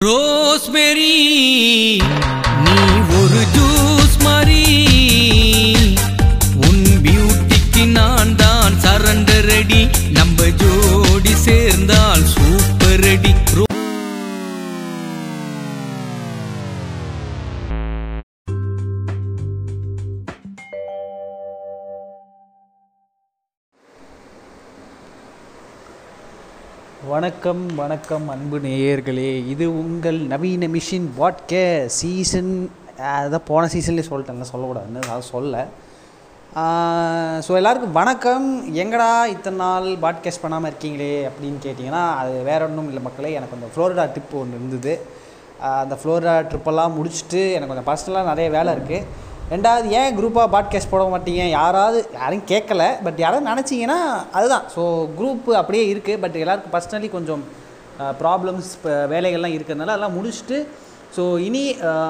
Rosemary வணக்கம் வணக்கம் அன்பு நேயர்களே. இது உங்கள் நவீன மிஷின் வாட்கே சீசன் அதான் போன சீசன்லேயே சொல்லிட்டேன் சொல்லக்கூடாதுன்னு அதை சொல்ல. ஸோ எல்லாருக்கும் வணக்கம். எங்கடா இத்தனை நாள் பாட்காஸ்ட் பண்ணாமல் இருக்கீங்களே அப்படின்னு கேட்டிங்கன்னா அது வேற ஒன்றும் இல்லை மக்களே. எனக்கு அந்த ஃப்ளோரிடா ட்ரிப் ஒன்று இருந்தது. அந்த ஃப்ளோரிடா ட்ரிப்பெல்லாம் முடிச்சுட்டு எனக்கு கொஞ்சம் பர்சனலாக நிறைய வேலை இருக்குது ரெண்டாவது ஏன் குரூப்பாக பாட்காஸ்ட் போட மாட்டீங்க? யாராவது யாரும் கேட்கல பட் யாராவது நினச்சிங்கன்னா அதுதான். ஸோ குரூப்பு அப்படியே இருக்குது பட் எல்லாருக்கும் பர்சனலி கொஞ்சம் ப்ராப்ளம்ஸ் இப்போ வேலைகள்லாம் இருக்கிறதுனால அதெல்லாம் முடிச்சுட்டு ஸோ இனி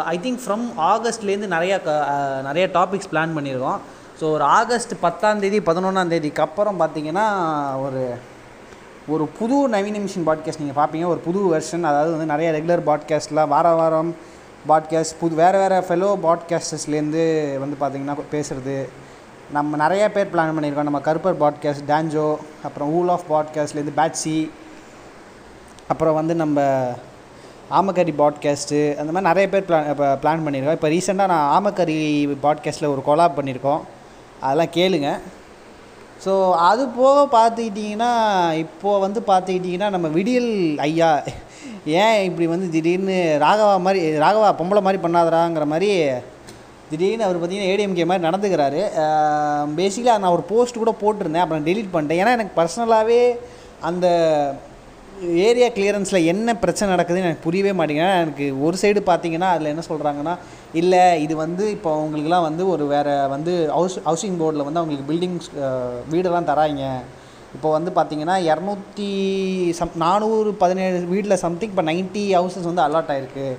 ஐ திங்க் ஃப்ரம் ஆகஸ்ட்லேருந்து நிறையா க- நிறைய டாபிக்ஸ் பிளான் பண்ணியிருக்கோம். ஸோ ஒரு ஆகஸ்ட் பத்தாந்தேதி பதினொன்றாந்தேதிக்கு அப்புறம் பார்த்தீங்கன்னா ஒரு ஒரு புது நவீன மிஷின் பாட்காஸ்ட் நீங்கள் பார்ப்பீங்க. ஒரு புது வெர்ஷன் அதாவது வந்து நிறைய ரெகுலர் பாட்காஸ்ட்லாம் வார வாரம் பாட்காஸ்ட் புது வேறு வேறு ஃபெலோ பாட்காஸ்டர்ஸ்லேருந்து வந்து பார்த்தீங்கன்னா பேசுகிறது நம்ம நிறைய பேர் பிளான் பண்ணியிருக்கோம் நம்ம கருப்பர் பாட்காஸ்ட் டான்ஜோ அப்புறம் ஊல் ஆஃப் பாட்காஸ்ட்லேருந்து பேட்சி அப்புறம் வந்து நம்ம ஆமக்கரி பாட்காஸ்ட்டு அந்த மாதிரி நிறைய பேர் பிளான் இப்போ பிளான் பண்ணியிருக்கோம் இப்போ ரீசெண்டாக நான் ஆமக்கரி பாட்காஸ்ட்டில் ஒரு கொலாப் பண்ணியிருக்கோம் அதெல்லாம் கேளுங்கள் ஸோ அது போக பார்த்துக்கிட்டிங்கன்னா இப்போது வந்து பார்த்துக்கிட்டிங்கன்னா நம்ம விடியல் ஐயா ஏன் இப்படி வந்து திடீர்னு ராகவா மாதிரி ராகவா பொம்பளை மாதிரி பண்ணாதராங்கிற மாதிரி திடீர்னு அவர் பார்த்தீங்கன்னா ஏடிஎம்கே மாதிரி நடந்துக்கிறாரு. பேசிக்கலாக நான் ஒரு போஸ்ட் கூட போட்டிருந்தேன் அப்புறம் டெலீட் பண்ணிட்டேன். ஏன்னா எனக்கு பர்சனலாகவே அந்த ஏரியா கிளியரன்ஸில் என்ன பிரச்சனை நடக்குதுன்னு எனக்கு புரியவே மாட்டேங்குது. எனக்கு ஒரு சைடு பார்த்தீங்கன்னா அதில் என்ன சொல்கிறாங்கன்னா இல்லை இது வந்து இப்போ அவங்களுக்குலாம் வந்து ஒரு வேறு வந்து ஹவுஸ் ஹவுசிங் போர்டில் வந்து அவங்களுக்கு பில்டிங்ஸ் வீடெல்லாம் தராங்க இப்போ வந்து பார்த்தீங்கன்னா இரநூத்தி சம் நானூறு பதினேழு வீட்டில் சம்திங் இப்போ 90 ஹவுசஸ் வந்து அலாட் ஆகிருக்கு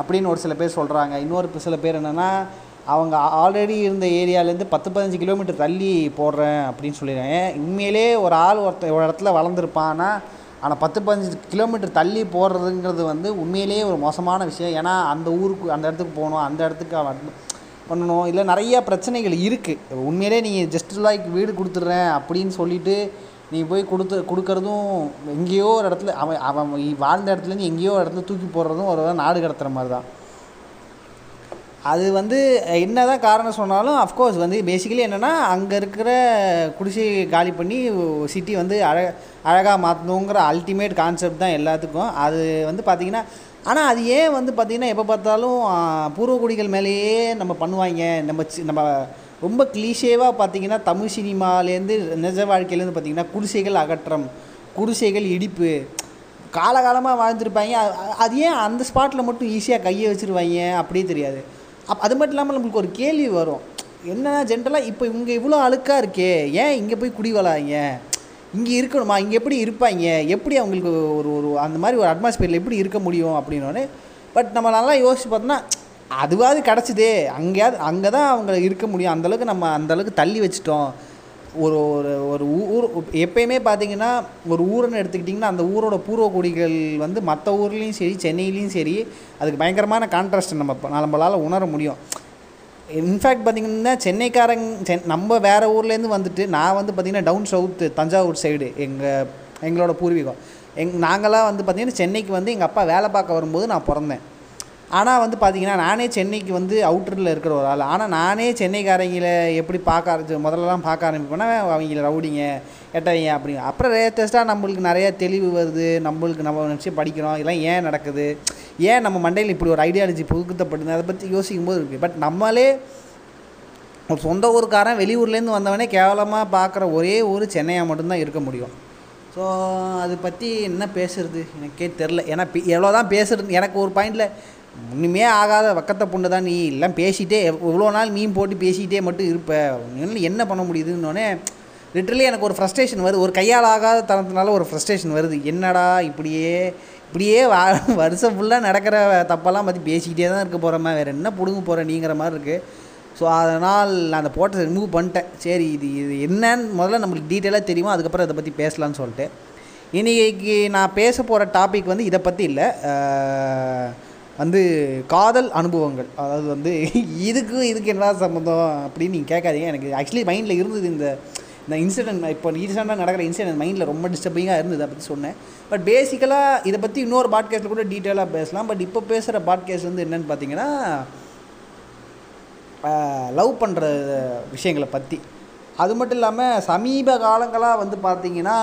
அப்படின்னு ஒரு சில பேர் சொல்கிறாங்க இன்னொரு சில பேர் என்னென்னா அவங்க ஆல்ரெடி இருந்த ஏரியாலேருந்து பத்து பதினஞ்சு கிலோமீட்டர் தள்ளி போடுறேன் அப்படின்னு சொல்லிடுறேன் உண்மையிலே ஒரு ஆள் ஒருத்த ஒரு இடத்துல வளர்ந்துருப்பான்னா ஆனால் ஆனால் பத்து பதினஞ்சு கிலோமீட்டர் தள்ளி போடுறதுங்கிறது வந்து உண்மையிலேயே ஒரு மோசமான விஷயம். ஏன்னா அந்த ஊருக்கு அந்த இடத்துக்கு போகணும் அந்த இடத்துக்கு அவன் பண்ணணும். இல்லை நிறைய பிரச்சனைகள் இருக்குது உண்மையிலே நீங்கள் ஜஸ்ட் லைக் வீடு கொடுத்துட்றேன் அப்படின்னு சொல்லிட்டு நீ போய் கொடுத்து கொடுக்கறதும் எங்கேயோ ஒரு இடத்துல அவன் அவன் வாழ்ந்த இடத்துலேருந்து எங்கேயோ ஒரு இடத்துல தூக்கி போடுறதும் ஒரு நாடு கடத்துகிற மாதிரி தான். அது வந்து என்ன தான் காரணம் சொன்னாலும் அஃப்கோர்ஸ் வந்து பேசிக்கலி என்னென்னா அங்கே இருக்கிற குடிசை காலி பண்ணி சிட்டி வந்து அழக அழகாக மாற்றணுங்கிற அல்டிமேட் கான்செப்ட் தான் எல்லாத்துக்கும். அது வந்து பார்த்திங்கன்னா ஆனால் அது ஏன் வந்து பார்த்திங்கன்னா எப்போ பார்த்தாலும் பூர்வகுடிகள் மேலேயே நம்ம பண்ணுவாங்க. நம்ம சி- நம்ம ரொம்ப கிளீஷேவாக பார்த்திங்கன்னா தமிழ் சினிமாலேருந்து நிஜ வாழ்க்கையிலேருந்து பார்த்திங்கன்னா குடிசைகள் அகற்றம் குடிசைகள் இடிப்பு காலகாலமாக வாழ்ந்துருப்பாங்க. அது ஏன் அந்த ஸ்பாட்டில் மட்டும் ஈஸியாக கையை வச்சுருவாங்க? அப்படியே தெரியாது. அப் அது மட்டும் இல்லாமல் நம்மளுக்கு ஒரு கேள்வி வரும். என்னன்னா ஜென்ரலாக இப்போ இங்கே இவ்வளோ அழுக்காக இருக்கே ஏன் இங்கே போய் குடி வளாங்க இங்கே இருக்கணுமா? இங்கே எப்படி இருப்பாங்க? எப்படி அவங்களுக்கு ஒரு ஒரு அந்த மாதிரி ஒரு அட்மாஸ்பியரில் எப்படி இருக்க முடியும் அப்படின்னோடனே பட் நம்ம நல்லா யோசிச்சு பார்த்தோன்னா அதுவாது கிடச்சிதே. அங்கேயாவது அங்கே தான் அவங்க இருக்க முடியும். அந்தளவுக்கு நம்ம அந்தளவுக்கு தள்ளி வச்சிட்டோம். ஒரு ஒரு ஒரு ஊர் எப்பயுமே பார்த்தீங்கன்னா ஒரு ஊருன்னு எடுத்துக்கிட்டிங்கன்னா அந்த ஊரோட பூர்வக்குடிகள் வந்து மற்ற ஊர்லேயும் சரி சென்னையிலையும் சரி அதுக்கு பயங்கரமான கான்ட்ராஸ்ட் நம்ம நம்மளால் உணர முடியும். இன்ஃபேக்ட் பார்த்திங்கன்னா சென்னைக்காரங்க சென் நம்ம வேறு ஊர்லேருந்து வந்துட்டு நான் வந்து பார்த்திங்கன்னா டவுன் சவுத்து தஞ்சாவூர் சைடு எங்கள் எங்களோட பூர்வீகம். எங் நாங்களாம் வந்து பார்த்திங்கன்னா சென்னைக்கு வந்து எங்கள் அப்பா வேலை பார்க்க வரும்போது நான் பிறந்தேன். ஆனால் வந்து பார்த்திங்கன்னா நானே சென்னைக்கு வந்து அவுட்டரில் இருக்கிற ஒரு ஆள். ஆனால் நானே சென்னைக்காரங்களை எப்படி பார்க்க ஆரம்பிச்சு முதல்லலாம் பார்க்க ஆரம்பிப்பேன்னா அவங்கள ரவுடிங்க எட்டவங்க அப்படிங்க. அப்புறம் லேட்டஸ்ட்டாக நம்மளுக்கு நிறைய தெளிவு வருது. நம்மளுக்கு நம்ம நினச்சி படிக்கிறோம். இதெல்லாம் ஏன் நடக்குது? ஏன் நம்ம மண்டையில் இப்படி ஒரு ஐடியாலஜி புகுத்தப்படுது? அதை பற்றி யோசிக்கும் போது இருக்குது பட் நம்மளே ஒரு சொந்த ஊருக்காரன் வெளியூர்லேருந்து வந்தவனே கேவலமாக பார்க்குற ஒரே ஊர் சென்னையாக மட்டும்தான் இருக்க முடியும். ஸோ அது பற்றி என்ன பேசுறது? எனக்கே தெரில ஏன்னா எவ்வளோ தான் பேசுறது? எனக்கு ஒரு பாயிண்டில் ஒன்றுமே ஆகாத வக்கத்தை பொண்ணு தான் நீ. எல்லாம் பேசிகிட்டே இவ்வளோ நாள் மீன் போட்டு பேசிக்கிட்டே மட்டும் இருப்ப. என்ன பண்ண முடியுதுன்னொடனே லிட்ரலி எனக்கு ஒரு ஃப்ரஸ்ட்ரேஷன் வருது. ஒரு கையால் ஆகாத தனத்தினால ஒரு ஃப்ரஸ்ட்ரேஷன் வருது. என்னடா இப்படியே இப்படியே வா வருஷம் ஃபுல்லாக நடக்கிற தப்பெல்லாம் பற்றி பேசிக்கிட்டே தான் இருக்க மாதிரி வேறு என்ன பிடுங்க போகிற நீங்கிற மாதிரி இருக்குது ஸோ அதனால் நான் அந்த போட்டை ரிமூவ் பண்ணிட்டேன். சரி இது இது என்னன்னு முதல்ல நம்மளுக்கு டீட்டெயிலாக தெரியுமோ? அதுக்கப்புறம் இதை பற்றி பேசலான்னு சொல்லிட்டு. இன்றைக்கி நான் பேச போகிற டாபிக் வந்து இதை பற்றி இல்லை. வந்து காதல் அனுபவங்கள். அதாவது வந்து இதுக்கு இதுக்கு என்ன சம்மந்தம் அப்படின்னு நீங்கள் கேட்காதீங்க. எனக்கு ஆக்சுவலி மைண்டில் இருந்தது இந்த இந்த இன்சிடென்ட் இப்போ ரீசெண்டாக நடக்கிற இன்சிடென்ட் மைண்டில் ரொம்ப டிஸ்டர்பிங்காக இருந்தது அதை பற்றி சொன்னேன். பட் பேசிக்கலாக இதை பற்றி இன்னொரு பாட்காஸ்ட்டில் கூட டீட்டெயிலாக பேசலாம். பட் இப்போ பேசுகிற பாட்காஸ்ட் வந்து என்னென்னு பார்த்தீங்கன்னா லவ் பண்ணுற விஷயங்களை பற்றி அது மட்டும் இல்லாமல் சமீப காலங்களாக வந்து பார்த்தீங்கன்னா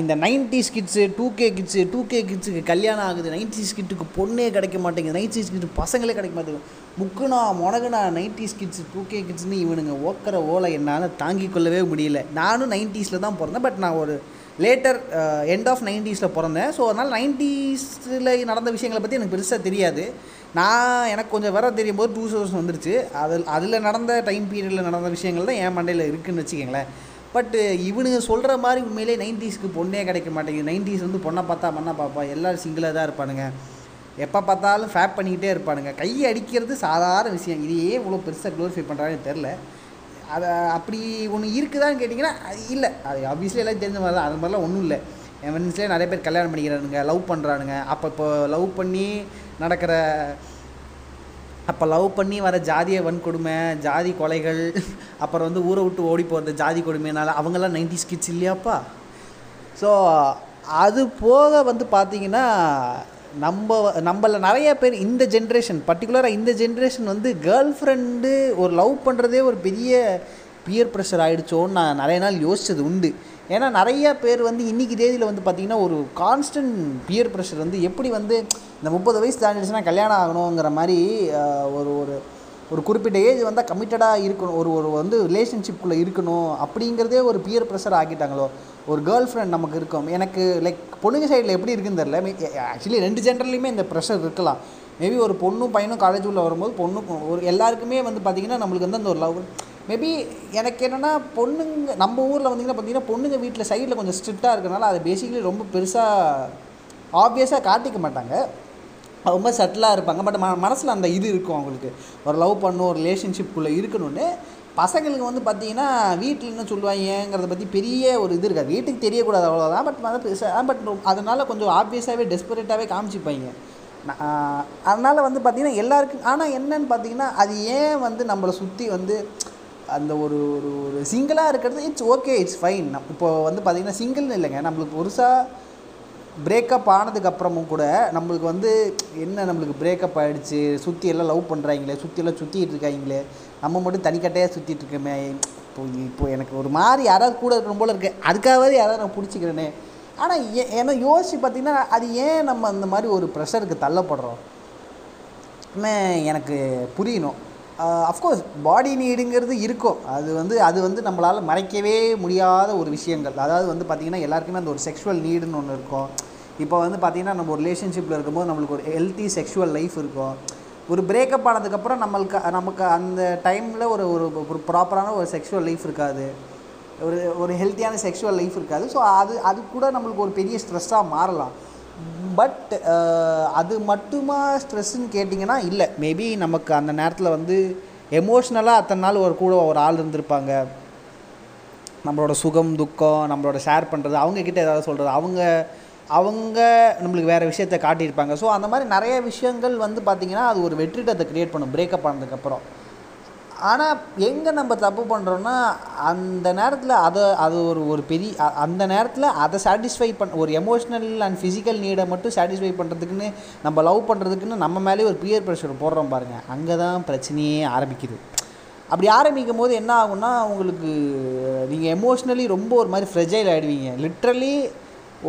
இந்த nineties kids two K kids two K கிட்ஸுக்கு கல்யாணம் ஆகுது. நைன்டிஸ் கிட்டுக்கு பொண்ணே கிடைக்க மாட்டேங்குது. நைன்டிஸ் கிட்டு பசங்களே கிடைக்க மாட்டேங்குது. முக்குனா முனகுனா நைன்டிஸ் கிட்ஸு டூ கே கிட்ஸ்னு இவனுங்க ஓக்கிற ஓலை என்னால் தாங்கிக் கொள்ளவே முடியல. நானும் நைன்டிஸில் தான் பிறந்தேன். பட் நான் ஒரு லேட்டர் எண்ட் ஆஃப் நைன்டிஸில் பிறந்தேன். ஸோ அதனால் நைன்டிஸில் நடந்த விஷயங்களை பற்றி எனக்கு பெருசாக தெரியாது. நான் எனக்கு கொஞ்சம் வர தெரியும் போது டூ தௌசண்ட் வந்துருச்சு. அதில் அதில் நடந்த டைம் பீரியடில் நடந்த விஷயங்கள் தான் என் மண்டையில் இருக்குதுன்னு வச்சுக்கோங்களேன். பட்டு uh, இவனுங்க சொல்கிற மாதிரி உண்மையிலே நைன்டிஸ்க்கு பொண்ணே கிடைக்க மாட்டேங்குது. நைன்டிஸ் வந்து பொண்ணை பார்த்தா மண்ணை பார்ப்பா. எல்லோரும் சிங்கிளாக தான் இருப்பானுங்க. எப்போ பார்த்தாலும் ஃபேப் பண்ணிக்கிட்டே இருப்பானுங்க. கை அடிக்கிறது சாதாரண விஷயம். இதையே இவ்வளோ பெருசாக க்ளோரிஃபை பண்ணுறாங்கன்னு தெரில அதை அப்படி ஒன்று இருக்குதான்னு கேட்டிங்கன்னா இல்லை. அது ஆப்வியஸ்லி எல்லாம் தெரிஞ்ச மாதிரி தான். அது மாதிரிலாம் ஒன்றும் இல்லை. என் ஃப்ரெண்ட்ஸ்லேயே நிறைய பேர் கல்யாணம் பண்ணிக்கிறானுங்க லவ் பண்ணுறானுங்க அப்போ இப்போ லவ் பண்ணி நடக்கிற அப்போ லவ் பண்ணி வர ஜாதிய வன்கொடுமை ஜாதி கொலைகள் அப்புறம் வந்து ஊரை விட்டு ஓடி போகிறது ஜாதி கொடுமைனால அவங்கெல்லாம் நைன்டிஸ் கிட்ஸ் இல்லையாப்பா? ஸோ அது போக வந்து பார்த்தீங்கன்னா நம்ம நம்மள நிறைய பேர் இந்த ஜென்ரேஷன் பர்டிகுலராக இந்த ஜென்ரேஷன் வந்து கேர்ள் ஃப்ரெண்டு ஒரு லவ் பண்ணுறதே ஒரு பெரிய பியர் ப்ரெஷர் ஆகிடுச்சோன்னு நான் நிறைய நாள் யோசித்தது உண்டு. ஏன்னா நிறைய பேர் வந்து இன்றைக்கி தேதியில் வந்து பார்த்திங்கன்னா ஒரு கான்ஸ்டன்ட் பியர் ப்ரெஷர் வந்து எப்படி வந்து இந்த முப்பது வயசு தாண்டிடுச்சுன்னா கல்யாணம் ஆகணுங்கிற மாதிரி ஒரு ஒரு ஒரு குறிப்பிட்ட ஏஜ் வந்தால் கமிட்டடாக இருக்கணும். ஒரு ஒரு வந்து ரிலேஷன்ஷிப்புக்குள்ளே இருக்கணும். அப்படிங்கிறதே ஒரு பியர் ப்ரெஷர் ஆக்கிட்டாங்களோ? ஒரு கேர்ள் ஃப்ரெண்ட் நமக்கு இருக்கும். எனக்கு லைக் பொண்ணுங்க சைடில் எப்படி இருக்குன்னு தெரில ஆக்சுவலி ரெண்டு ஜென்ரல்லையுமே இந்த ப்ரெஷர் இருக்கலாம். மேபி ஒரு பொண்ணும் பையனும் காலேஜ் உள்ள வரும்போது பொண்ணுக்கும் ஒரு எல்லாருக்குமே வந்து பார்த்திங்கன்னா நம்மளுக்கு வந்து அந்த ஒரு லவ் மேபி எனக்கு என்னென்னா பொண்ணுங்க நம்ம ஊரில் வந்தீங்கன்னா பார்த்தீங்கன்னா பொண்ணுங்க வீட்டில் சைடில் கொஞ்சம் ஸ்ட்ரிக்டாக இருக்கனால அதை பேசிக்கலி ரொம்ப பெருசாக ஆப்வியஸாக காட்டிக்க மாட்டாங்க. ரொம்ப சட்டிலாக இருப்பாங்க. பட் ம மனசில் அந்த இது இருக்கும் அவங்களுக்கு. ஒரு லவ் பண்ணும் ஒரு ரிலேஷன்ஷிப்புக்குள்ளே இருக்கணும்னு. பசங்களுக்கு வந்து பார்த்தீங்கன்னா வீட்டில் என்ன சொல்லுவாங்கங்கிறத பற்றி பெரிய ஒரு இது இருக்காது. வீட்டுக்கு தெரியக்கூடாது அவ்வளோதான் பட் வந்து பட் அதனால் கொஞ்சம் ஆப்வியஸாகவே டெஸ்பரேட்டாகவே காமிச்சிப்பாங்க. அதனால் வந்து பார்த்திங்கன்னா எல்லாருக்கும் ஆனால் என்னன்னு பார்த்தீங்கன்னா அது ஏன் வந்து நம்மளை சுற்றி வந்து அந்த ஒரு ஒரு ஒரு சிங்கிளாக இருக்கிறது இட்ஸ் ஓகே இட்ஸ் ஃபைன் இப்போ வந்து பார்த்திங்கன்னா சிங்கிள்னு இல்லைங்க. நம்மளுக்கு புதுசாக பிரேக்கப் ஆனதுக்கப்புறமும் கூட நம்மளுக்கு வந்து என்ன நம்மளுக்கு பிரேக்கப் ஆகிடுச்சு சுற்றி எல்லாம் லவ் பண்ணுறாங்களே சுற்றி எல்லாம் சுற்றிட்டு இருக்காங்களே? நம்ம மட்டும் தனிக்கட்டையாக சுற்றிட்டு இருக்கோமே? இப்போ இப்போ எனக்கு ஒரு மாதிரி யாராவது கூட இருக்கணும் போல் இருக்கு. அதுக்காகவே யாராவது நான் பிடிச்சிக்கிறேனே. ஆனால் ஏ ஏன்னா யோசிச்சு பார்த்தீங்கன்னா அது ஏன் நம்ம அந்த மாதிரி ஒரு ப்ரெஷருக்கு தள்ளப்படுறோம்? எனக்கு புரியணும். அஃப்கோர்ஸ் பாடி நீடுங்கிறது இருக்கும். அது வந்து அது வந்து நம்மளால் மறைக்கவே முடியாத ஒரு விஷயங்கள். அதாவது வந்து பார்த்திங்கன்னா எல்லாருக்குமே அந்த ஒரு செக்ஷுவல் நீடுன்னு ஒன்று இருக்கும். இப்போ வந்து பார்த்திங்கன்னா நம்ம ஒரு ரிலேஷன்ஷிப்பில் இருக்கும்போது நம்மளுக்கு ஒரு ஹெல்த்தி செக்ஷுவல் லைஃப் இருக்கும். ஒரு பிரேக்கப் ஆனதுக்கப்புறம் நம்மளுக்கு நமக்கு அந்த டைமில் ஒரு ஒரு ஒரு ப்ராப்பரான ஒரு செக்ஷுவல் லைஃப் இருக்காது. ஒரு ஒரு ஹெல்த்தியான செக்ஷுவல் லைஃப் இருக்காது. ஸோ அது அது கூட நம்மளுக்கு ஒரு பெரிய ஸ்ட்ரெஸ்ஸாக மாறலாம். பட் uh, அது மட்டுமா ஸ்ட்ரெஸ்ஸுன்னு கேட்டிங்கன்னா இல்லை. மேபி நமக்கு அந்த நேரத்தில் வந்து எமோஷ்னலாக அத்தனை நாள் ஒரு கூட ஒரு ஆள் இருந்திருப்பாங்க. நம்மளோட சுகம் துக்கம் நம்மளோட ஷேர் பண்ணுறது அவங்கக்கிட்ட ஏதாவது சொல்கிறது அவங்க அவங்க நம்மளுக்கு வேறு விஷயத்த காட்டியிருப்பாங்க. ஸோ அந்த மாதிரி நிறைய விஷயங்கள் வந்து பார்த்திங்கன்னா அது ஒரு வெற்றிடத்தை க்ரியேட் பண்ணும் பிரேக்கப் ஆனதுக்கப்புறம் ஆனால் எங்கே நம்ம தப்பு பண்ணுறோன்னா அந்த நேரத்தில் அதை அது ஒரு ஒரு பெரிய அந்த நேரத்தில் அதை சாட்டிஸ்ஃபை பண்ண ஒரு எமோஷ்னல் அண்ட் ஃபிசிக்கல் நீடை மட்டும் சாட்டிஸ்ஃபை பண்ணுறதுக்குன்னு நம்ம லவ் பண்ணுறதுக்குன்னு நம்ம மேலே ஒரு பியர் ப்ரெஷர் போடுறோம் பாருங்கள் அங்கே தான் பிரச்சனையே ஆரம்பிக்குது. அப்படி ஆரம்பிக்கும் போது என்ன ஆகும்னா உங்களுக்கு நீங்கள் எமோஷ்னலி ரொம்ப ஒரு மாதிரி ஃப்ரெஜைல் ஆகிடுவீங்க லிட்ரலி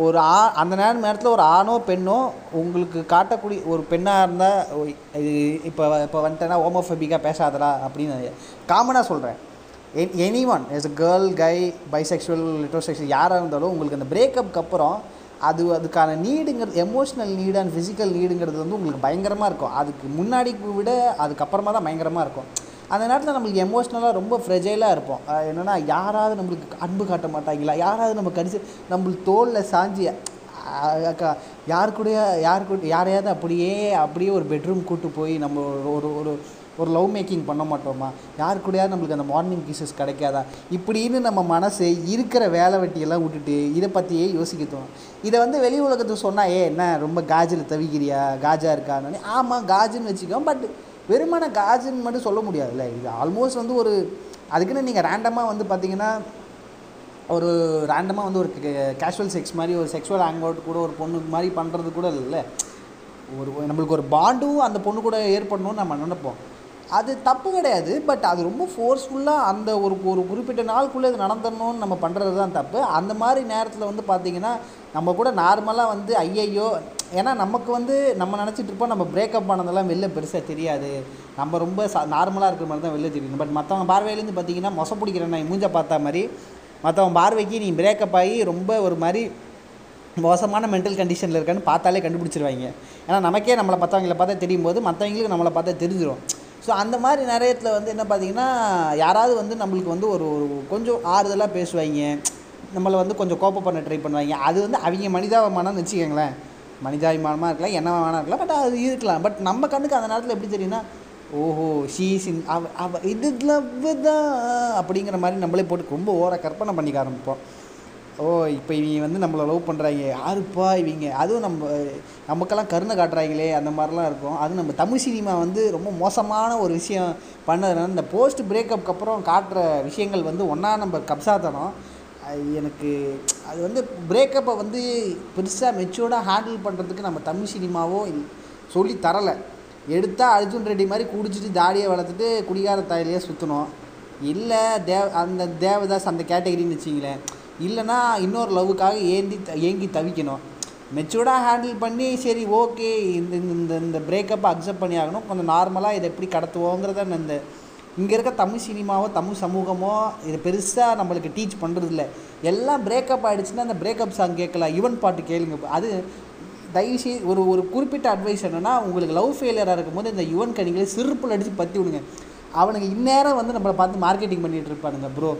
ஒரு ஆ அந்த நேரம் நேரத்தில் ஒரு ஆணோ பெண்ணோ உங்களுக்கு காட்டக்கூடிய ஒரு பெண்ணாக இருந்தால் இது இப்போ இப்போ வந்துட்டேன்னா ஹோமோஃபெபிக்காக பேசாதடா அப்படின்னு காமனாக சொல்கிறேன் any one as a girl guy bisexual lithosexual யாராக இருந்தாலும் உங்களுக்கு அந்த பிரேக்கப்புக்கு அப்புறம் அது அதுக்கான நீடுங்கிறது எமோஷ்னல் நீடு அண்ட் ஃபிசிக்கல் நீடுங்கிறது வந்து உங்களுக்கு பயங்கரமாக இருக்கும். அதுக்கு முன்னாடி விட அதுக்கப்புறமா தான் பயங்கரமாக இருக்கும். அந்த நேரத்தில் நம்மளுக்கு எமோஷ்னலாக ரொம்ப ஃப்ரெஜைலாக இருப்போம். என்னென்னா யாராவது நம்மளுக்கு அன்பு காட்ட மாட்டாங்களா? யாராவது நம்ம கடிச்சு நம்மளுக்கு தோலில் சாஞ்சி அக்கா யார் கூட யார் கூட யாரையாவது அப்படியே அப்படியே ஒரு பெட்ரூம் கூட்டு போய் நம்ம ஒரு ஒரு ஒரு ஒரு லவ் மேக்கிங் பண்ண மாட்டோமா? யார் கூடயாவது நம்மளுக்கு அந்த மார்னிங் கிசஸ் கிடைக்காதா? இப்படின்னு நம்ம மனசு இருக்கிற வேலை வெட்டியெல்லாம் விட்டுட்டு இதை பற்றியே யோசிக்க தோணும். இதை வந்து வெளி உலகத்துக்கு சொன்னால் ஏ என்ன ரொம்ப காஜில் தவிக்கிறியா? காஜா இருக்கான்னு. ஆமாம் காஜுன்னு வச்சுக்கோ பட் வெறுமான காஜுன்னு மட்டும் சொல்ல முடியாதுல்ல. இது ஆல்மோஸ்ட் வந்து ஒரு அதுக்குன்னு நீங்கள் ரேண்டமாக வந்து பார்த்தீங்கன்னா ஒரு ரேண்டமாக வந்து ஒரு கேஷுவல் செக்ஸ் மாதிரி ஒரு செக்ஷுவல் ஹேங் அவுட் கூட ஒரு பொண்ணு மாதிரி பண்ணுறது கூட இல்லை. ஒரு நம்மளுக்கு ஒரு பாண்டும் அந்த பொண்ணு கூட ஏற்படணும்னு நம்ம நினைப்போம். அது தப்பு கிடையாது பட் அது ரொம்ப ஃபோர்ஸ்ஃபுல்லாக அந்த ஒரு ஒரு குறிப்பிட்ட நாளுக்குள்ளே இது நடந்துடணும்னு நம்ம பண்ணுறது தான் தப்பு. அந்த மாதிரி நேரத்தில் வந்து பார்த்திங்கன்னா நம்ம கூட நார்மலாக வந்து ஐயையோ ஏன்னா நமக்கு வந்து நம்ம நினச்சிட்டு இருப்போம் நம்ம பிரேக்கப் ஆனதெல்லாம் வெளில பெருசாக தெரியாது. நம்ம ரொம்ப சா நார்மலாக இருக்கிற மாதிரி தான் வெளில தெரியும். பட் மற்றவங்க பார்வையிலேருந்து பார்த்தீங்கன்னா மொச பிடிக்கிற நான் மூஞ்ச பார்த்தா மாதிரி மற்றவங்க பார்வைக்கு நீ பிரேக்கப் ஆகி ரொம்ப ஒரு மாதிரி மோசமான மென்டல் கண்டிஷனில் இருக்கான்னு பார்த்தாலே கண்டுபிடிச்சிருவாங்க. ஏன்னா நமக்கே நம்மளை மற்றவங்கள பார்த்தா தெரியும் போது மற்றவங்களுக்கு நம்மளை பார்த்தா தெரிஞ்சிடும் ஸோ அந்த மாதிரி நேரத்தில் வந்து என்ன பார்த்தீங்கன்னா யாராவது வந்து நம்மளுக்கு வந்து ஒரு ஒரு கொஞ்சம் ஆறுதலாக பேசுவாங்க. நம்மளை வந்து கொஞ்சம் கோப்பம் பண்ண ட்ரை பண்ணுவாங்க. அது வந்து அவங்க மனிதாபமானன்னு வச்சுக்கோங்களேன். மனிதாபிமானமாக இருக்கலாம் என்ன வேணா இருக்கலாம் பட் அது இருக்கலாம். பட் நம்ம கண்ணுக்கு அந்த நேரத்தில் எப்படி தெரியும்னா ஓஹோ ஷீஸ் இன் அவ அவ இது லவ் தான் அப்படிங்கிற மாதிரி நம்மளே போட்டு ரொம்ப ஓர கற்பனை பண்ணிக்க ஆரம்பிப்போம். ஓ இப்போ இவங்க வந்து நம்மளை லவ் பண்ணுறாங்க யாருப்பா இவங்க? அதுவும் நம்ம நமக்கெல்லாம் கருணை காட்டுறாங்களே அந்த மாதிரிலாம் இருக்கும். அது நம்ம தமிழ் சினிமா வந்து ரொம்ப மோசமான ஒரு விஷயம் பண்ணதுனால இந்த போஸ்ட் பிரேக்கப்புக்கு அப்புறம் காட்டுற விஷயங்கள் வந்து ஒன்றா நம்ம கப்சாத்தனம். அது எனக்கு அது வந்து பிரேக்கப்பை வந்து பெருசாக மெச்சூர்டாக ஹேண்டில் பண்ணுறதுக்கு நம்ம தமிழ் சினிமாவோ சொல்லி தரலை. எடுத்தால் அர்ஜுன் ரெட்டி மாதிரி குடிச்சிட்டு தாடியை வளர்த்துட்டு குடிகார தாயிலேயே சுற்றணும் இல்லை தேவ அந்த தேவதாஸ் அந்த கேட்டகரின்னு வச்சிங்களேன் இல்லைன்னா இன்னொரு லவ்வுக்காக ஏந்தி த- ஏங்கி தவிக்கணும். மெச்சூர்டாக ஹேண்டில் பண்ணி சரி ஓகே இந்த இந்த இந்த பிரேக்கப்பை அக்செப்ட் பண்ணி ஆகணும். கொஞ்சம் நார்மலாக இதை எப்படி கடத்துவோங்கிறத இந்த இங்கே இருக்க தமிழ் சினிமாவோ தமிழ் சமூகமோ இதை பெருசாக நம்மளுக்கு டீச் பண்ணுறதில்ல எல்லாம் பிரேக்கப் ஆகிடுச்சுன்னா அந்த பிரேக்கப் சாங் கேட்கலாம். யுவன் பாட்டு கேளுங்க. அது தயவுசெய்து ஒரு ஒரு குறிப்பிட்ட அட்வைஸ் என்னென்னா உங்களுக்கு லவ் ஃபெயிலியராக இருக்கும்போது இந்த யுவன் கணிகளை சிறுப்பில் அடித்து பற்றி விடுங்க. அவனுங்க இந்நேரம் வந்து நம்மளை பார்த்து மார்க்கெட்டிங் பண்ணிகிட்டு இருப்பானுங்க ப்ரோ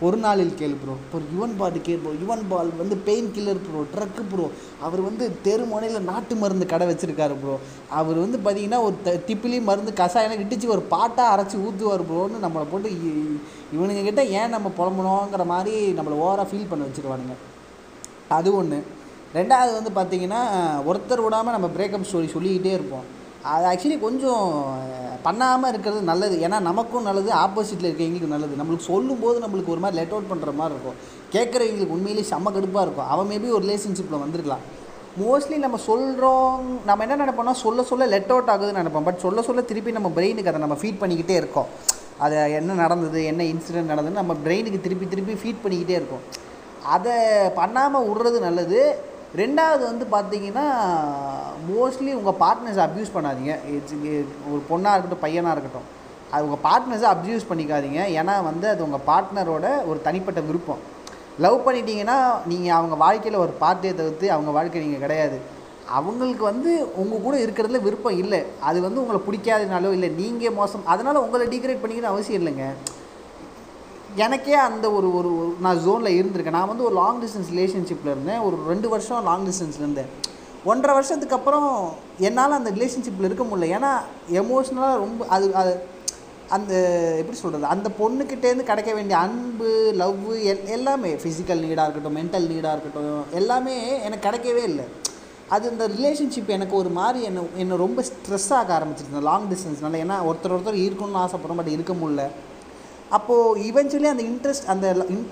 ஒரு நாளில் கேள் ப்ரோ இப்போ ஒரு யுவன் பாட்டு கேள் ப்ரோ யுவன் பால் வந்து painkiller bro drug bro அவர் வந்து தெரு முனையில் நாட்டு மருந்து கடை வச்சுருக்காரு ப்ரோ அவர் வந்து பார்த்தீங்கன்னா ஒரு த திப்பிலி மருந்து கஷாயம் இடித்து ஒரு பாட்டாக அரைச்சி ஊற்றுவார் ப்ரோன்னு நம்மளை போட்டு இ- இவனுங்க கிட்டே ஏன் நம்ம புலம்பணுங்கிற மாதிரி நம்மளை ஓவராக ஃபீல் பண்ண வச்சுருவானுங்க. அது ஒன்று ரெண்டாவது வந்து பார்த்தீங்கன்னா ஒருத்தர் விடாமல் நம்ம பிரேக்கப் ஸ்டோரி சொல்லிக்கிட்டே இருப்போம். அது ஆக்சுவலி கொஞ்சம் பண்ணாமல் இருக்கிறது நல்லது. ஏன்னா நமக்கும் நல்லது ஆப்போசிட்டில் இருக்கவங்களுக்கு நல்லது. நம்மளுக்கு சொல்லும்போது நம்மளுக்கு ஒரு மாதிரி லெட் அவுட் பண்ணுற மாதிரி இருக்கும். கேட்குறவங்களுக்கு உண்மையிலேயே செம்ம கடுப்பாக இருக்கும். அவன் மேபி ஒரு ரிலேஷன்ஷிப்பில் வந்திருக்கலாம். மோஸ்ட்லி நம்ம சொல்கிறோம் நம்ம என்ன நினைப்போம்னா சொல்ல சொல்ல லெட் அவுட் ஆகுதுன்னு நினைப்போம். பட் சொல்ல சொல்ல திருப்பி நம்ம பிரெயினுக்கு அதை நம்ம ஃபீட் பண்ணிக்கிட்டே இருக்கோம். அதை என்ன நடந்தது என்ன இன்சிடென்ட் நடந்ததுன்னு நம்ம பிரெயினுக்கு திருப்பி திருப்பி ஃபீட் பண்ணிக்கிட்டே இருக்கோம். அதை பண்ணாமல் விடுறது நல்லது. ரெண்டாவது வந்து பார்த்தீங்கன்னா மோஸ்ட்லி உங்கள் பார்ட்னர்ஸை அப்யூஸ் பண்ணாதீங்க. It's- ஒரு பொண்ணாக இருக்கட்டும் பையனாக இருக்கட்டும். அது உங்கள் பார்ட்னர்ஸை அப்யூஸ் பண்ணிக்காதீங்க. ஏன்னா வந்து அது உங்கள் பார்ட்னரோட ஒரு தனிப்பட்ட விருப்பம். லவ் பண்ணிட்டீங்கன்னா நீங்கள் அவங்க வாழ்க்கையில் ஒரு பார்ட்டியை தவிர்த்து அவங்க வாழ்க்கை நீங்கள் கிடையாது. அவங்களுக்கு வந்து உங்கள் கூட இருக்கிறதுல விருப்பம் இல்லை. அது வந்து உங்களை பிடிக்காதனாலோ இல்லை நீங்கள் மோசம் அதனால் உங்களை டீக்ரேட் பண்ணிக்கணும் அவசியம் இல்லைங்க. எனக்கே அந்த ஒரு ஒரு நான் ஜோனில் இருந்திருக்கேன். நான் வந்து ஒரு லாங் டிஸ்டன்ஸ் ரிலேஷன்ஷிப்பில் இருந்தேன். ஒரு ரெண்டு வருஷம் லாங் டிஸ்டன்ஸில் இருந்தேன். ஒன்றரை வருஷத்துக்கு அப்புறம் என்னால் அந்த ரிலேஷன்ஷிப்பில் இருக்க முடியல. ஏன்னா எமோஷ்னலாக ரொம்ப அது அது அந்த எப்படி சொல்கிறது அந்த பொண்ணுக்கிட்டேருந்து கிடைக்க வேண்டிய அன்பு லவ் எல் எல்லாமே ஃபிசிக்கல் நீடாக இருக்கட்டும் மென்டல் நீடாக இருக்கட்டும் எல்லாமே எனக்கு கிடைக்கவே இல்லை. அது இந்த ரிலேஷன்ஷிப் எனக்கு ஒரு மாதிரி என்னை என்னை ரொம்ப ஸ்ட்ரெஸ் ஆக ஆரம்பிச்சிருந்தேன் லாங் டிஸ்டன்ஸ்னால ஏன்னா ஒருத்தர் ஒருத்தர் இருக்கணும்னு ஆசைப்படுறோம் பட் இருக்க முடியல. அப்போது ஈவென்ச்சுவலி அந்த இன்ட்ரெஸ்ட் அந்த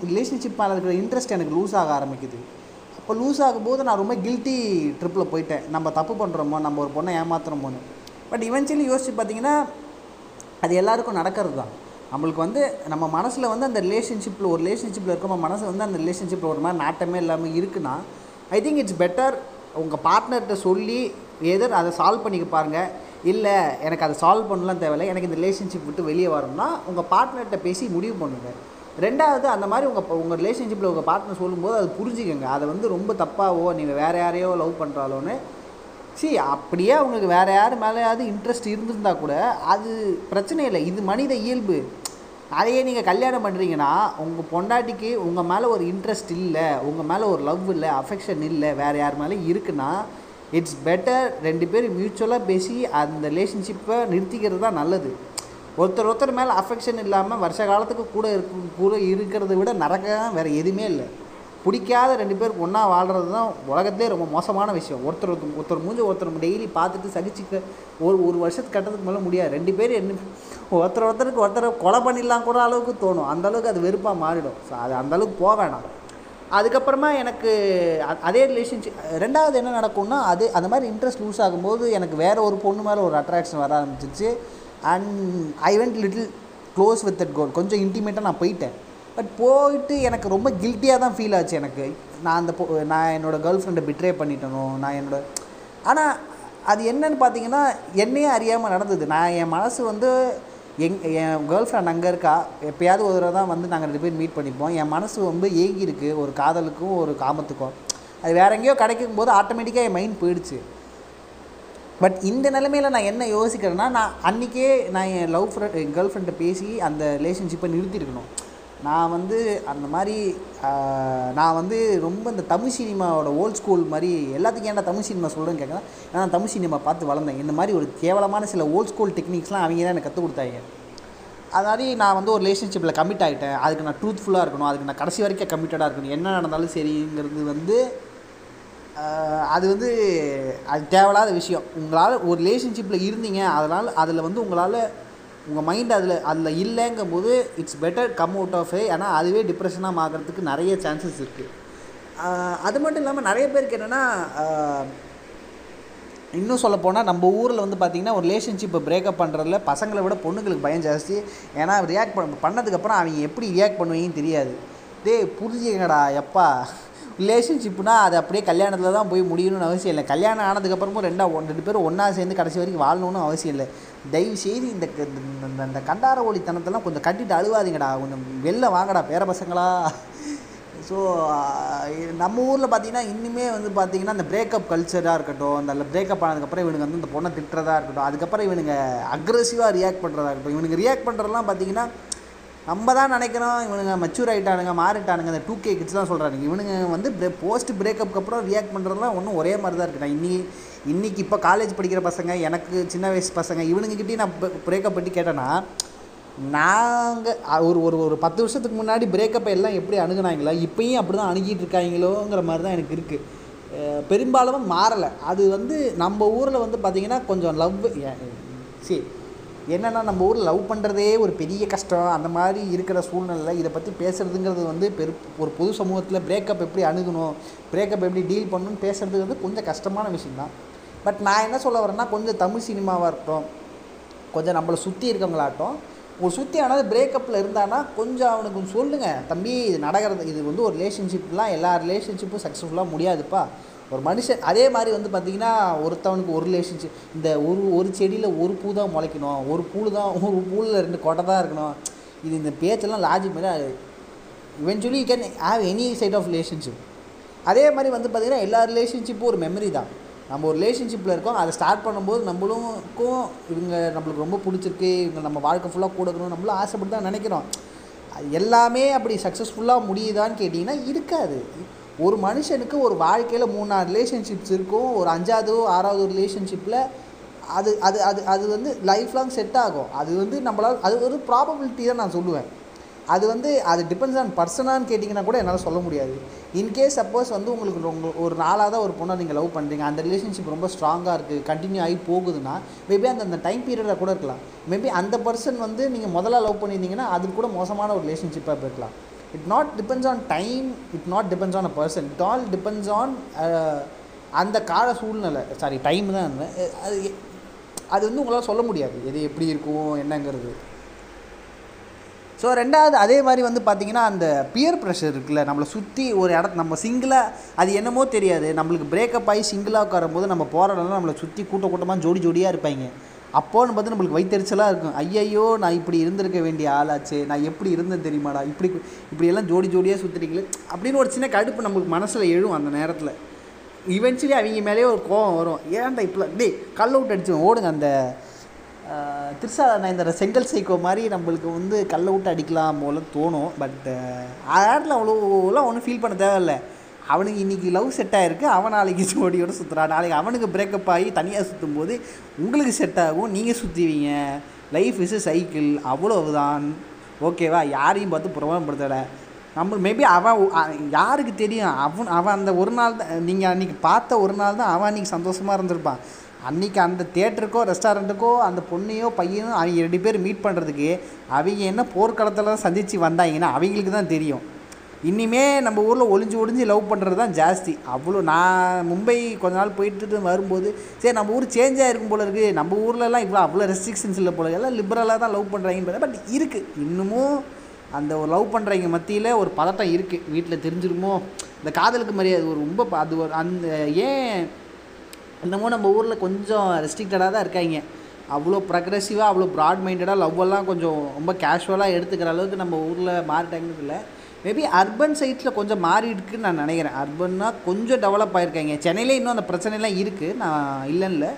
ரிலேஷன்ஷிப் மேலே இருக்கிற இன்ட்ரெஸ்ட் எனக்கு லூஸ் ஆக ஆரம்பிக்குது. அப்போ லூஸ் ஆகும்போது நான் ரொம்ப கில்ட்டி ட்ரிப்பில் போயிட்டேன். நம்ம தப்பு பண்ணுறோமோ நம்ம ஒரு பொண்ணை ஏமாத்துறோமோன்னு. பட் இவென்ச்சுவலி யோசிச்சு பார்த்தீங்கன்னா அது எல்லாருக்கும் நடக்கிறது தான். நம்மளுக்கு வந்து நம்ம மனசில் வந்து அந்த ரிலேஷன்ஷிப்பில் ஒரு ரிலேஷன்ஷிப்பில் இருக்கோம் மனசு வந்து அந்த ரிலேஷன்ஷிப்பில் ஒரு மாதிரி நாட்டமே இல்லாமல் இருக்குன்னா ஐ திங்க் இட்ஸ் பெட்டர் உங்கள் பார்ட்னர்கிட்ட சொல்லி எதர் அதை சால்வ் பண்ணிக்க பாருங்கள் இல்லை எனக்கு அதை சால்வ் பண்ணலாம் தேவையில்லை. எனக்கு இந்த ரிலேஷன்ஷிப் விட்டு வெளியே வரணும்னா உங்கள் பார்ட்னர்கிட்ட பேசி முடிவு பண்ணுங்கள் ரெண்டாவது அந்த மாதிரி உங்கள் உங்கள் ரிலேஷன்ஷிப்பில் உங்கள் பார்ட்னர் சொல்லும்போது அது புரிஞ்சுக்கோங்க. அதை வந்து ரொம்ப தப்பாவோ நீங்கள் வேறு யாரையோ லவ் பண்ணுறாலோன்னு சி அப்படியே அவங்களுக்கு வேறு யார் மேலேயாவது இன்ட்ரெஸ்ட் இருந்திருந்தா கூட அது பிரச்சனை இல்லை. இது மனித இயல்பு. அதையே நீங்கள் கல்யாணம் பண்ணுறீங்கன்னா உங்கள் பொண்டாட்டிக்கு உங்கள் மேலே ஒரு இன்ட்ரெஸ்ட் இல்லை உங்கள் மேலே ஒரு லவ் இல்லை அஃபெக்ஷன் இல்லை வேறு யார் மேலே இருக்குன்னா இட்ஸ் பெட்டர் ரெண்டு பேரும் மியூச்சுவலாக பேசி அந்த ரிலேஷன்ஷிப்பை நிறுத்திக்கிறது தான் நல்லது. ஒருத்தர் ஒருத்தர் மேலே அஃபெக்ஷன் இல்லாமல் வருஷ காலத்துக்கு கூட இருக்கு கூட இருக்கிறத விட நரகம் வேறு எதுவுமே இல்லை. பிடிக்காத ரெண்டு பேருக்கு ஒன்றா வாழ்கிறது தான் உலகத்திலே ரொம்ப மோசமான விஷயம். ஒருத்தர் ஒருத்தர் ஒருத்தர் மூஞ்சி ஒருத்தர் டெய்லி பார்த்துட்டு சகிச்சுக்க ஒரு ஒரு வருஷத்துக்கு கட்டத்துக்கு மேலே முடியாது. ரெண்டு பேர் என்ன ஒருத்தர் ஒருத்தருக்கு ஒருத்தரை கொலை பண்ணிடலாம் கூட அளவுக்கு தோணும். அந்த அளவுக்கு அது வெறுப்பாக மாறிடும். ஸோ அது அந்தளவுக்கு போக வேணாம். அதுக்கப்புறமா எனக்கு அதே ரிலேஷன்ஷிப் ரெண்டாவது என்ன நடக்கும்னா அது அந்த மாதிரி இன்ட்ரெஸ்ட் லூஸ் ஆகும்போது எனக்கு வேறு ஒரு பொண்ணு மேலே ஒரு அட்ராக்ஷன் வர ஆரம்பிச்சிச்சு and I went little close with that gal கொஞ்சம் இன்டிமேட்டாக நான் போயிட்டேன். பட் போயிட்டு எனக்கு ரொம்ப கில்ட்டியாக தான் ஃபீல் ஆச்சு எனக்கு. நான் அந்த பொ- நான் என்னோடய கேர்ள் ஃப்ரெண்டை பிட்ரே பண்ணிட்டனோ நான் என்னோட ஆனால் அது என்னன்னு பார்த்தீங்கன்னா என்னையே அறியாமல் நடந்தது. நான் என் மனசு வந்து எங் என் கேர்ள் ஃப்ரெண்ட் அங்கே இருக்கா எப்போயாவது ஒரு தடவை தான் வந்து நாங்கள் ரெண்டு பேரும் மீட் பண்ணிப்போம். என் மனசு ரொம்ப ஏங்கி இருக்குது ஒரு காதலுக்கும் ஒரு காமத்துக்கும். அது வேற எங்கேயோ கிடைக்கும் போது ஆட்டோமேட்டிக்காக என் மைண்ட் போயிடுச்சு. பட் இந்த நிலைமையில் நான் என்ன யோசிக்கிறேன்னா நான் அன்றைக்கே நான் என் லவ் ஃப்ரெண்ட் என் கேர்ள் ஃப்ரெண்டை பேசி அந்த ரிலேஷன்ஷிப்பை நிறுத்தியிருக்கணும். நான் வந்து அந்த மாதிரி நான் வந்து ரொம்ப இந்த தமிழ் சினிமாவோட ஓல்ட் ஸ்கூல் மாதிரி எல்லாத்துக்கும் ஏன்டா தமிழ் சினிமா சொல்கிறேன்னு கேட்குறேன்? ஏன்னா நான் தமிழ் சினிமா பார்த்து வளர்ந்தேன். இந்த மாதிரி ஒரு கேவலமான சில ஓல்ட் ஸ்கூல் டெக்னிக்ஸ்லாம் அவங்க தான் எனக்கு கற்றுக் கொடுத்தாங்க. அது மாதிரி நான் வந்து ஒரு ரிலேஷன்ஷிப்பில் கமிட் ஆகிட்டேன் அதுக்கு நான் ட்ரூத்ஃபுல்லாக இருக்கணும். அதுக்கு நான் கடைசி வரைக்கும் கமிட்டடாக இருக்கணும். என்ன நடந்தாலும் சரிங்கிறது வந்து அது வந்து அது தேவையில்லாத விஷயம். உங்களால் ஒரு ரிலேஷன்ஷிப்பில் இருந்தீங்க. அதனால் அதில் வந்து உங்களால் உங்கள் மைண்ட் அதில் அதில் இல்லைங்கும் போது it's better come out of ஏன்னா அதுவே டிப்ரெஷனாக மாறுறதுக்கு நிறைய சான்சஸ் இருக்குது அது மட்டும் இல்லாமல் நிறைய பேருக்கு என்னென்னா இன்னும் சொல்ல போனால் நம்ம ஊரில் வந்து பார்த்திங்கன்னா ஒரு ரிலேஷன்ஷிப்பை பிரேக்கப் பண்ணுறதுல பசங்களை விட பொண்ணுங்களுக்கு பயம் ஜாஸ்தி. ஏன்னா ரியாக்ட் பண்ண பண்ணதுக்கப்புறம் அவங்க எப்படி ரியாக்ட் பண்ணுவீங்கன்னு தெரியாது. டேய் புரிஞ்சுங்கடா எப்பா. ரிலேஷன்ஷிப்னா அது அப்படியே கல்யாணத்தில் தான் போய் முடியணும்னு அவசியம் இல்லை. கல்யாணம் ஆனதுக்கப்புறமும் ரெண்டா ஒன் ரெண்டு பேரும் ஒன்றா சேர்ந்து கடைசி வரைக்கும் வாழணும்னு அவசியம் இல்லை. தயவு செய்து இந்த க- இந்த- இந்த- இந்த கண்டார ஒளித்தனத்தெல்லாம் கொஞ்சம் கட்டிட்டு அழுவாதீங்கடா. கொஞ்சம் வெளில வாங்கடா பேர பசங்களா. ஸோ நம்ம ஊரில் பார்த்தீங்கன்னா இன்னுமே வந்து பார்த்தீங்கன்னா இந்த பிரேக்கப் கல்ச்சராக இருக்கட்டும் அந்த பிரேக்கப் ஆனதுக்கப்புறம் இவனுங்க வந்து இந்த பொண்ணை திட்டுறதா இருக்கட்டும் அதுக்கப்புறம் இவனுங்க அக்ரெசிவாக ரியாக்ட் பண்ணுறதா இருக்கட்டும் இவனுங்க ரியாக்ட் பண்ணுறதுலாம் பார்த்தீங்கன்னா நம்ம தான் நினைக்கிறோம் இவனுங்க மெச்சூர் ஆகிட்டானுங்க மாறிட்டானுங்க அந்த டூ கே கிட்ஸ் தான் சொல்கிறானுங்க இவனுங்க வந்து போஸ்ட் பிரேக்கப்புக்கு அப்புறம் ரியாக்ட் பண்ணுறதுலாம் ஒன்றும் ஒரே மாதிரி தான் இருக்குது நான் இன்னி இன்றைக்கி இப்போ காலேஜ் படிக்கிற பசங்க எனக்கு சின்ன வயசு பசங்க இவனுங்ககிட்டயும் நான் பிரேக்கப் பற்றி கேட்டேன்னா நாங்கள் ஒரு ஒரு ஒரு பத்து வருஷத்துக்கு முன்னாடி பிரேக்கப்பை எல்லாம் எப்படி அணுகுனாங்களோ இப்போயும் அப்படி தான் அணுகிட்டு இருக்காங்களோங்கிற மாதிரி தான் எனக்கு இருக்குது பெரும்பாலும் மாறலை. அது வந்து நம்ம ஊரில் வந்து பார்த்திங்கன்னா கொஞ்சம் லவ் சரி என்னென்னா நம்ம ஊரில் லவ் பண்ணுறதே ஒரு பெரிய கஷ்டம். அந்த மாதிரி இருக்கிற சூழ்நிலை இதை பற்றி பேசுகிறதுங்கிறது வந்து பெரு ஒரு பொது சமூகத்தில் பிரேக்கப் எப்படி அணுகணும் பிரேக்கப் எப்படி டீல் பண்ணணும்னு பேசுறது வந்து கொஞ்சம் கஷ்டமான விஷயந்தான் பட் நான் என்ன சொல்ல வரேன்னா கொஞ்சம் தமிழ் சினிமாவாக இருக்கட்டும் கொஞ்சம் நம்மளை சுற்றி இருக்கவங்களாகட்டும் ஒரு சுற்றி ஆனது பிரேக்கப்பில் இருந்தானா கொஞ்சம் அவனுக்கு கொஞ்சம் சொல்லுங்கள் தம்பி இது நடக்கிறது இது வந்து ஒரு ரிலேஷன்ஷிப்லாம் எல்லா ரிலேஷன்ஷிப்பும் சக்ஸஸ்ஃபுல்லாக முடியாதுப்பா. ஒரு மனுஷன் அதே மாதிரி வந்து பார்த்திங்கன்னா ஒருத்தவனுக்கு ஒரு ரிலேஷன்ஷிப் இந்த ஒரு ஒரு செடியில் ஒரு பூ தான் முளைக்கணும் ஒரு பூ தான் ஒரு பூவில் ரெண்டு கொட்டை தான் இருக்கணும். இது இந்த பேச்செல்லாம் லாஜிக் மாதிரி eventually you can have any side of relationship அதே மாதிரி வந்து பார்த்திங்கன்னா எல்லா ரிலேஷன்ஷிப்பும் ஒரு மெமரி தான். நம்ம ஒரு ரிலேஷன்ஷிப்பில் இருக்கோம் அதை ஸ்டார்ட் பண்ணும்போது நம்மளுக்கும் இவங்க நம்மளுக்கு ரொம்ப பிடிச்சிருக்கு இவங்க நம்ம வாழ்க்கை ஃபுல்லாக கூட இருக்கணும் நம்மளும் ஆசைப்பட்டு தான் நினைக்கிறோம். எல்லாமே அப்படி சக்ஸஸ்ஃபுல்லாக முடியுதான்னு கேட்டிங்கன்னா இருக்காது. ஒரு மனுஷனுக்கு ஒரு வாழ்க்கையில் மூணு நாலு ரிலேஷன்ஷிப்ஸ் இருக்கும். ஒரு அஞ்சாவது ஆறாவது ரிலேஷன்ஷிப்பில் அது அது அது அது வந்து லைஃப் லாங் செட் ஆகும். அது வந்து நம்மளால் அது ஒரு ப்ராபபிலிட்டி தான் நான் சொல்லுவேன். அது வந்து அது டிபெண்ட்ஸ் ஆன் பர்சனான்னு கேட்டிங்கன்னா கூட என்னால் சொல்ல முடியாது. இன்கேஸ் சப்போஸ் வந்து உங்களுக்கு ஒரு நாளாக தான் ஒரு பொண்ணை நீங்கள் லவ் பண்ணுறீங்க அந்த ரிலேஷன்ஷிப் ரொம்ப ஸ்ட்ராங்காக இருக்குது கண்டினியூ ஆகி போகுதுன்னா மேபி அந்த அந்த டைம் பீரியடாக கூட இருக்கலாம். மேபி அந்த பர்சன் வந்து நீங்கள் முதல்ல லவ் பண்ணியிருந்தீங்கன்னா அது கூட மோசமான ஒரு ரிலேஷன்ஷிப்பாக இருக்கலாம் it not depends on time it not depends on a person it all depends on அந்த கால சூழ்நிலை. சாரி டைம் தான் இருந்தேன். அது அது வந்து உங்களால் சொல்ல முடியாது. எது எப்படி இருக்கும் என்னங்கிறது. ஸோ ரெண்டாவது அதே மாதிரி வந்து பார்த்திங்கன்னா அந்த பியர் ப்ரெஷர் இருக்குல்ல நம்மளை சுற்றி ஒரு இடத்து நம்ம சிங்கிளாக அது என்னமோ தெரியாது. நம்மளுக்கு பிரேக்கப் ஆகி சிங்கிளாக உட்காரும்போது நம்ம போகிற நம்மளை சுற்றி கூட்ட கூட்டமாக ஜோடி ஜோடியாக இருப்பாங்க. அப்போன்னு பார்த்து நம்மளுக்கு வைத்தறிச்சலாக இருக்கும். ஐயையோ நான் இப்படி இருந்திருக்க வேண்டிய ஆளாச்சு நான் எப்படி இருந்தேன் தெரியுமாடா? இப்படி இப்படியெல்லாம் ஜோடி ஜோடியாக சுற்றுறீங்களே அப்படின்னு ஒரு சின்ன கடுப்பு நம்மளுக்கு மனசில் எழும் அந்த நேரத்தில். இவென்ச்சுவலி அவங்க மேலேயே ஒரு கோவம் வரும். ஏன்டா இப்படிலாம் டேய் கல் அவுட் அடிச்சு ஓடுங்க. அந்த திருசா நான் இந்த செங்கல் சைக்கோ மாதிரி நம்மளுக்கு வந்து கல்லை விட்டு அடிக்கலாம் போல தோணும். பட் அந்த அவ்வளோலாம் ஒன்றும் ஃபீல் பண்ண தேவையில்ல. அவனுக்கு இன்றைக்கி லவ் செட் ஆகிருக்கு அவன் நாளைக்கு ஜோடியோடு சுற்றுறான் நாளைக்கு அவனுக்கு பிரேக்கப் ஆகி தனியாக சுற்றும் போது உங்களுக்கு செட் ஆகும். நீங்கள் சுற்றுவீங்க லைஃப் இஸ் சைக்கிள் அவ்வளவுதான். ஓகேவா யாரையும் பார்த்து புறமாப்படுத்தலை நம்ம மேபி அவன் யாருக்கு தெரியும்? அவன் அவன் அந்த ஒரு நாள் தான் நீங்கள் அன்றைக்கி பார்த்த ஒரு நாள் தான் அவன் அன்றைக்கி சந்தோஷமாக இருந்திருப்பான். அன்றைக்கி அந்த தேட்டருக்கோ ரெஸ்டாரண்ட்டுக்கோ அந்த பொண்ணையோ பையனோ அவங்க ரெண்டு பேர் மீட் பண்ணுறதுக்கு அவங்க என்ன போர்க்களத்தில் சந்தித்து வந்தாங்கன்னா அவங்களுக்கு தான் தெரியும். இனிமே நம்ம ஊரில் ஒளிஞ்சு ஒளிஞ்சு லவ் பண்ணுறது தான் ஜாஸ்தி. அவ்வளோ நான் மும்பை கொஞ்ச நாள் போயிட்டு வரும்போது சரி நம்ம ஊர் சேஞ்ச் ஆகிருக்கும் போல இருக்குது நம்ம ஊர்லலாம் இவ்வளோ அவ்வளோ ரெஸ்ட்ரிக்ஷன்ஸ் இல்லை போல எல்லாம் லிபரலாக தான் லவ் பண்ணுறாங்கன்னு பட் இருக்குது இன்னமும் அந்த ஒரு லவ் பண்ணுறவங்க மத்தியில் ஒரு பதட்டம் இருக்குது வீட்டில் தெரிஞ்சிருமோ? இந்த காதலுக்கு மரியாதை ஒரு ரொம்ப அது ஒரு அந்த ஏன் என்னமோ நம்ம ஊரில் கொஞ்சம் ரெஸ்ட்ரிக்டடாக தான் இருக்காங்க. அவ்வளோ ப்ரக்ரெசிவாக அவ்வளோ ப்ராட் மைண்டடாக லவ் எல்லாம் கொஞ்சம் ரொம்ப கேஷுவலாக எடுத்துக்கிற அளவுக்கு நம்ம ஊரில் மாறிட்டாங்கன்னு இல்லை. மேபி அர்பன் சைட்ஸில் கொஞ்சம் மாறி இருக்குன்னு நான் நினைக்கிறேன். அர்பன்னா கொஞ்சம் டெவலப் ஆயிருக்காங்க. சென்னையில் இன்னும் அந்த பிரச்சனைலாம் இருக்குது நான் இல்லைன்னு இல்லை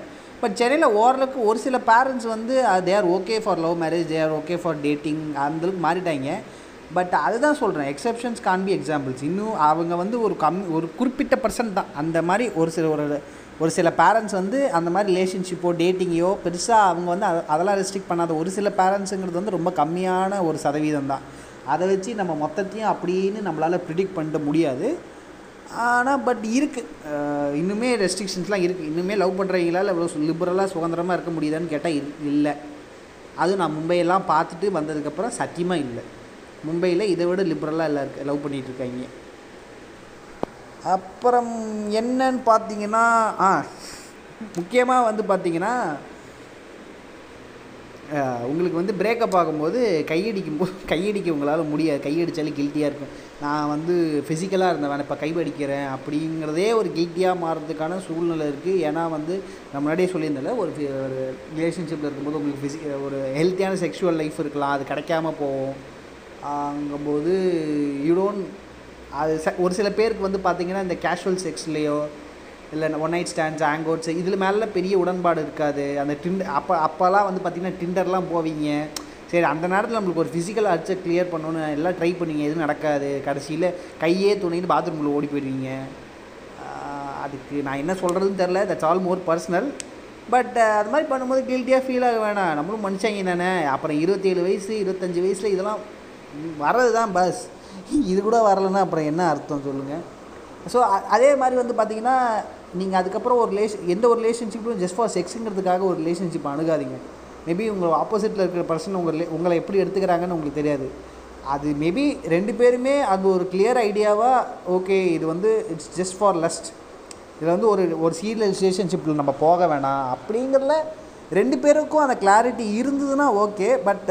பட் சென்னையில் ஓரளவுக்கு ஒரு சில பேரண்ட்ஸ் வந்து they are okay for love marriage they are okay for dating அந்தளவுக்கு மாறிட்டாங்க. பட் அதுதான் சொல்கிறேன் எக்ஸப்ஷன்ஸ் கான் பி எக்ஸாம்பிள்ஸ் இன்னும் அவங்க வந்து ஒரு கம் ஒரு குறிப்பிட்ட பர்சன்ட் தான். அந்த மாதிரி ஒரு சில ஒரு ஒரு சில பேரண்ட்ஸ் வந்து அந்த மாதிரி ரிலேஷன்ஷிப்போ டேட்டிங்கையோ பெருசாக அவங்க வந்து அதெல்லாம் ரெஸ்ட்ரிக்ட் பண்ணாத ஒரு சில பேரண்ட்ஸுங்கிறது வந்து ரொம்ப கம்மியான ஒரு சதவீதம் தான். அதை வச்சு நம்ம மொத்தத்தையும் அப்படின்னு நம்மளால் ப்ரிடிக்ட் பண்ண முடியாது. ஆனால் பட் இருக்குது இன்னுமே ரெஸ்ட்ரிக்ஷன்ஸ்லாம் இருக்குது இன்னுமே லவ் பண்ணுறவங்களால் இவ்வளோ லிபரலாக சுதந்திரமாக இருக்க முடியுதான்னு கேட்டால் இல்லை. அதுவும் நான் மும்பையெல்லாம் பார்த்துட்டு வந்ததுக்கப்புறம் சத்தியமாக இல்லை. மும்பையில் இதை விட லிபரலாக எல்லாம் இருக்கு லவ் பண்ணிகிட்ருக்காங்க அப்புறம் என்னன்னு பார்த்தீங்கன்னா ஆ முக்கியமாக வந்து பார்த்தீங்கன்னா உங்களுக்கு வந்து பிரேக்கப் ஆகும்போது கையடிக்கும் போது கையடிக்க உங்களால் முடியாது. கையடித்தாலே கில்ட்டியாக இருக்கும். நான் வந்து ஃபிசிக்கலாக இருந்தேன் இப்போ கைவடிக்கிறேன் அப்படிங்கிறதே ஒரு கில்ட்டியாக மாறுறதுக்கான சூழ்நிலை இருக்குது ஏன்னா வந்து நான் முன்னாடியே சொல்லியிருந்தல ஒரு ஒரு ரிலேஷன்ஷிப்பில் இருக்கும்போது உங்களுக்கு ஃபிசி ஒரு ஹெல்த்தியான செக்ஷுவல் லைஃப் இருக்கலாம் அது கிடைக்காம போகும். அங்கும்போது யூ டோன்ட் அது ச- ஒரு சில பேருக்கு வந்து பார்த்திங்கன்னா இந்த கேஷுவல் செக்ஸ்லேயோ இல்லை ஒன் நைட் ஸ்டாண்ட்ஸ் ஆங்கோட்ஸ் இதில் மேலே பெரிய உடன்பாடு இருக்காது. அந்த டிண்டர் அப்போ அப்போல்லாம் வந்து பார்த்தீங்கன்னா டிண்டர்லாம் போவீங்க. சரி அந்த நேரத்தில் நம்மளுக்கு ஒரு ஃபிசிக்கல் அர்ச்சை கிளியர் பண்ணணும்னு எல்லாம் ட்ரை பண்ணீங்க. எதுவும் நடக்காது. கடைசியில் கையே துணைந்து பாத்ரூமில் ஓடி போயிடுவீங்க. அதுக்கு நான் என்ன சொல்கிறதுன்னு தெரில that's all more personal but அது மாதிரி பண்ணும்போது கில்ட்டியாக ஃபீல் ஆக வேணாம். நம்மளும் மனுஷங்க தானே. அப்புறம் இருபத்தேழு வயசு இருபத்தஞ்சி வயசில் இதெல்லாம் வர்றது தான் பஸ் இது கூட வரலைன்னா அப்புறம் என்ன அர்த்தம் சொல்லுங்கள் ஸோ அதே மாதிரி வந்து பார்த்திங்கன்னா நீங்கள் அதுக்கப்புறம் ஒரு ரிலேஷன் எந்த ஒரு ரிலேஷன்ஷிப்பும் ஜஸ்ட் ஃபார் செக்ஸுங்கிறதுக்காக ஒரு ரிலேஷன்ஷிப் அணுகாதீங்க. மேபி உங்கள் ஆப்போசிட்டில் இருக்கிற பர்சன் உங்கள் உங்களை எப்படி எடுத்துக்கிறாங்கன்னு உங்களுக்கு தெரியாது. அது மேபி ரெண்டு பேருமே அது ஒரு கிளியர் ஐடியாவாக ஓகே இது வந்து இட்ஸ் ஜஸ்ட் ஃபார் லஸ்ட் இதில் வந்து ஒரு ஒரு சீரியல் ரிலேஷன்ஷிப்பில் நம்ம போக வேணாம் அப்படிங்கிறதுல ரெண்டு பேருக்கும் அந்த கிளாரிட்டி இருந்ததுன்னா ஓகே பட்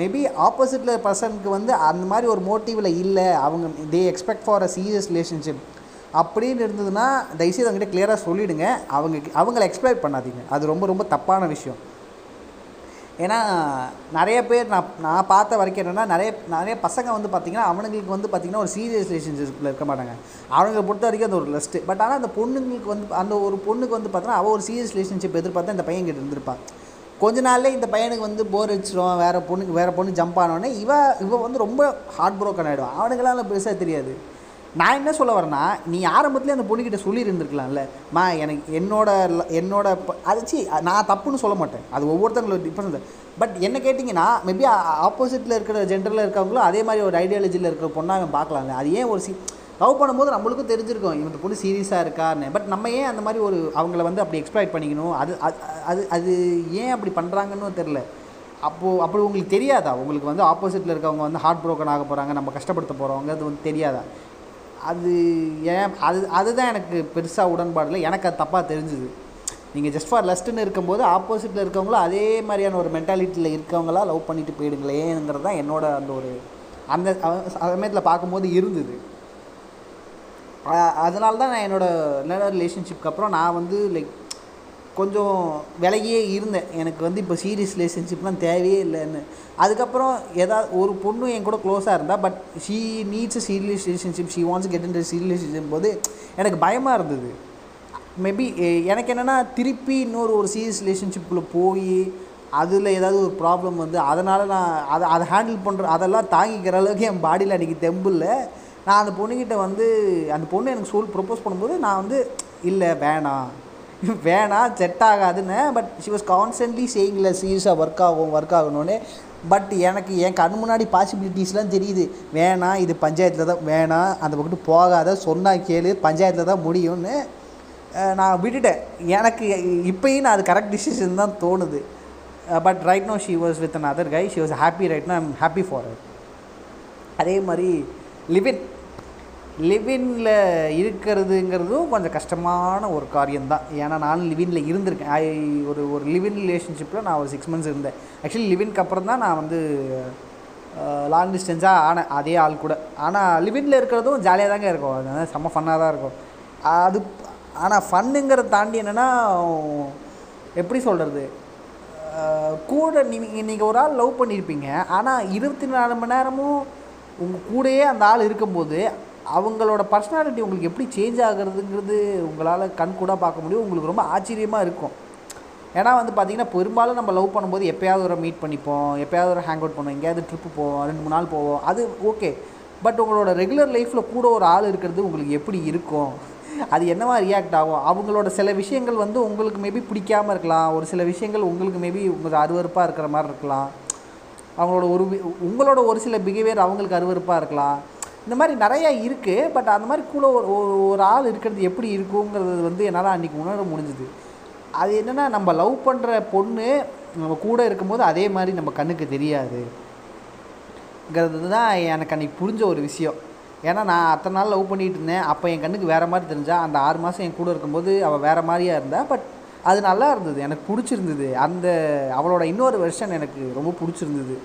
மேபி ஆப்போசிட்டில் பர்சனுக்கு வந்து அந்த மாதிரி ஒரு மோட்டிவில் இல்லை. அவங்க they expect for a serious relationship அப்படின்னு இருந்ததுன்னா தயவுசெய்து அவங்ககிட்ட கிளியராக சொல்லிவிடுங்க அவங்க அவங்கள எக்ஸ்ப்ளைட் பண்ணாதீங்க. அது ரொம்ப ரொம்ப தப்பான விஷயம். ஏன்னா நிறைய பேர் நான் நான் பார்த்த வரைக்கும் என்னென்னா நிறைய நிறைய பசங்க வந்து பார்த்திங்கன்னா அவனுங்களுக்கு வந்து பார்த்திங்கன்னா ஒரு சீரியஸ் ரிலேஷன்ஷிப்பில் இருக்க மாட்டாங்க. அவங்களை பொறுத்த வரைக்கும் அது ஒரு லஸ்ட்டு பட் ஆனால் அந்த பொண்ணுங்களுக்கு வந்து அந்த ஒரு பொண்ணுக்கு வந்து பார்த்தோன்னா அவள் ஒரு சீரியஸ் ரிலேஷன்ஷிப் எதிர்பார்த்தா இந்த பையன் கிட்ட இருந்திருப்பான் கொஞ்ச நாள்லே இந்த பையனுக்கு வந்து போர் அடிச்சிடும் வேறு பொண்ணுக்கு வேறு பொண்ணு ஜம்ப் ஆனோடனே இவ இவ வந்து ரொம்ப ஹார்ட் ப்ரோக்கன் ஆகிடும் அவனுங்களால பெருசாக தெரியாது. நான் என்ன சொல்ல வரேன்னா நீ ஆரம்பத்துலேயே அந்த பொண்ணுக்கிட்ட சொல்லி இருந்திருக்கலாம்ல மா எனக்கு என்னோட என்னோட ப- நான் தப்புன்னு சொல்ல மாட்டேன். அது ஒவ்வொருத்தங்களோட டிஃப்ரெண்ட் பட் என்ன கேட்டிங்கன்னா மேபி ஆப்போசிட்டில் இருக்கிற ஜென்டரில் இருக்கவங்களும் அதே மாதிரி ஒரு ஐடியாலஜியில் இருக்கிற பொண்ணாக அவன் பார்க்கலாம்ல. அது ஏன் ஒரு சி லவ் பண்ணும்போது நம்மளுக்கும் தெரிஞ்சிருக்கும். இந்த பொண்ணு சீரியஸாக இருக்கான்னு பட் நம்ம ஏன் அந்த மாதிரி ஒரு அவங்கள வந்து அப்படி எக்ஸ்ப்ளாய்ட் பண்ணிக்கணும்? அது அது அது அது ஏன் அப்படி பண்ணுறாங்கன்னு தெரில அப்போது அப்படி உங்களுக்கு தெரியாதா? உங்களுக்கு வந்து ஆப்போசிட்டில் இருக்கவங்க வந்து ஹார்ட் ப்ரோக்கன் ஆக போகிறாங்க நம்ம கஷ்டப்படுத்த போகிறவங்க அது வந்து தெரியாதா? அது ஏன் அது அதுதான் எனக்கு பெருசாக உடன்பாடில் எனக்கு அது தப்பாக தெரிஞ்சுது. நீங்கள் ஜஸ்ட் ஃபார் லஸ்ட்டுன்னு இருக்கும்போது ஆப்போசிட்டில் இருக்கவங்களும் அதே மாதிரியான ஒரு மென்டாலிட்டியில் இருக்கவங்களா லவ் பண்ணிட்டு போயிடுங்களேங்கிறது தான் என்னோட அந்த ஒரு அந்த சமயத்தில் பார்க்கும்போது இருந்தது. அதனால தான் நான் என்னோடய என்னோடய ரிலேஷன்ஷிப்க்கு அப்புறம் நான் வந்து லைக் கொஞ்சம் விலகியே இருந்தேன். எனக்கு வந்து இப்போ சீரியஸ் ரிலேஷன்ஷிப்லாம் தேவையே இல்லைன்னு. அதுக்கப்புறம் ஏதாவது ஒரு பொண்ணு என் கூட க்ளோஸாக இருந்தால் but she needs serious relationship she wants get in serious relationship போது எனக்கு பயமாக இருந்தது. மேபி எனக்கு என்னென்னா திருப்பி இன்னொரு ஒரு சீரியஸ் ரிலேஷன்ஷிப்பில் போய் அதில் ஏதாவது ஒரு ப்ராப்ளம் வந்து அதனால் நான் அதை அதை ஹேண்டில் பண்ணுற அதெல்லாம் தாங்கிக்கிற அளவுக்கு என் பாடியில் அன்றைக்கி தெம்பு இல்லை. நான் அந்த பொண்ணுக்கிட்ட வந்து அந்த பொண்ணு எனக்கு சொல் ப்ரொப்போஸ் பண்ணும்போது நான் வந்து இல்லை வேணாம். வேணாம் செட் ஆகாதுன்னு பட் ஷி வாஸ் கான்ஸ்டன்ட்லி சேயிங்கில் சீரியஸாக ஒர்க் ஆகும் ஒர்க் ஆகணும்னு. பட் எனக்கு என் கண் முன்னாடி பாசிபிலிட்டிஸ்லாம் தெரியுது. வேணாம் இது பஞ்சாயத்தில் தான் வேணாம் அந்த பக்கத்து போகாத சொன்னால் கேளு பஞ்சாயத்தில் தான் முடியும்னு நான் விட்டுட்டேன். எனக்கு இப்போயும் நான் அது கரெக்ட் டிசிஷன் தான் தோணுது. But right no she was with an other guy she was happy right no I'm happy for அதே மாதிரி லிவின். லிவினில் இருக்கிறதுங்கிறதும் கொஞ்சம் கஷ்டமான ஒரு காரியம்தான். ஏன்னா நான் லிவினில் இருந்திருக்கேன். ஐ ஒரு ஒரு லிவின் ரிலேஷன்ஷிப்பில் நான் ஒரு சிக்ஸ் மந்த்ஸ் இருந்தேன். ஆக்சுவலி லிவின்க்கு அப்புறம் தான் நான் வந்து லாங் டிஸ்டன்ஸாக ஆனேன். அதே ஆள் கூட. ஆனால் லிவினில் இருக்கிறதும் ஜாலியாக தாங்க இருக்கும். அது செம்ம ஃபன்னாக தான் இருக்கும். அது ஆனால் ஃபன்னுங்கிறத தாண்டி என்னென்னா எப்படி சொல்கிறது கூட நீங்கள் நீங்கள் ஒரு ஆள் லவ் பண்ணியிருப்பீங்க ஆனால் இருபத்தி நாலு மணி நேரமும் உங்கள் கூடயே அந்த ஆள் இருக்கும்போது அவங்களோட பர்சனாலிட்டி உங்களுக்கு எப்படி சேஞ்ச் ஆகுறதுங்கிறது உங்களால் கண் கூட பார்க்க முடியும். உங்களுக்கு ரொம்ப ஆச்சரியமாக இருக்கும். ஏன்னா வந்து பார்த்திங்கன்னா பெரும்பாலும் நம்ம லவ் பண்ணும்போது எப்போயாவது ஒரு மீட் பண்ணிப்போம் எப்போயாவது ஒரு ஹேங் அவுட் பண்ணுவோம் எங்கேயாவது ட்ரிப்பு போவோம் ரெண்டு மூணு நாள் போவோம் அது ஓகே பட் உங்களோட ரெகுலர் லைஃப்பில் கூட ஒரு ஆள் இருக்கிறது உங்களுக்கு எப்படி இருக்கும்? அது என்னவா ரியாக்ட் ஆகும்? அவங்களோட சில விஷயங்கள் வந்து உங்களுக்கு மேபி பிடிக்காம இருக்கலாம். ஒரு சில விஷயங்கள் உங்களுக்கு மேபி உங்களுக்கு அருவருப்பாக இருக்கிற மாதிரி இருக்கலாம். அவங்களோட ஒரு உங்களோட ஒரு சில பிஹேவியர் அவங்களுக்கு அருவருப்பாக இருக்கலாம். இந்த மாதிரி நிறையா இருக்குது பட் அந்த மாதிரி கூட ஒரு ஒரு- ஆள் இருக்கிறது எப்படி இருக்குங்கிறது வந்து என்னால் அன்றைக்கி உணர முடிஞ்சுது. அது என்னென்னா நம்ம லவ் பண்ணுற பொண்ணு நம்ம கூட இருக்கும்போது அதே மாதிரி நம்ம கண்ணுக்கு தெரியாதுங்கிறது தான் எனக்கு அன்றைக்கி புரிஞ்ச ஒரு விஷயம். ஏன்னா நான் அத்தனை நாள் லவ் பண்ணிகிட்டு இருந்தேன். அப்போ என் கண்ணுக்கு வேறு மாதிரி தெரிஞ்சா அந்த ஆறு மாதம் என் கூட இருக்கும்போது அவள் வேறு மாதிரியா இருந்தா பட் அது நல்லா இருந்தது. எனக்கு பிடிச்சிருந்தது. அந்த அவளோட இன்னொரு வெர்ஷன் எனக்கு ரொம்ப பிடிச்சிருந்தது.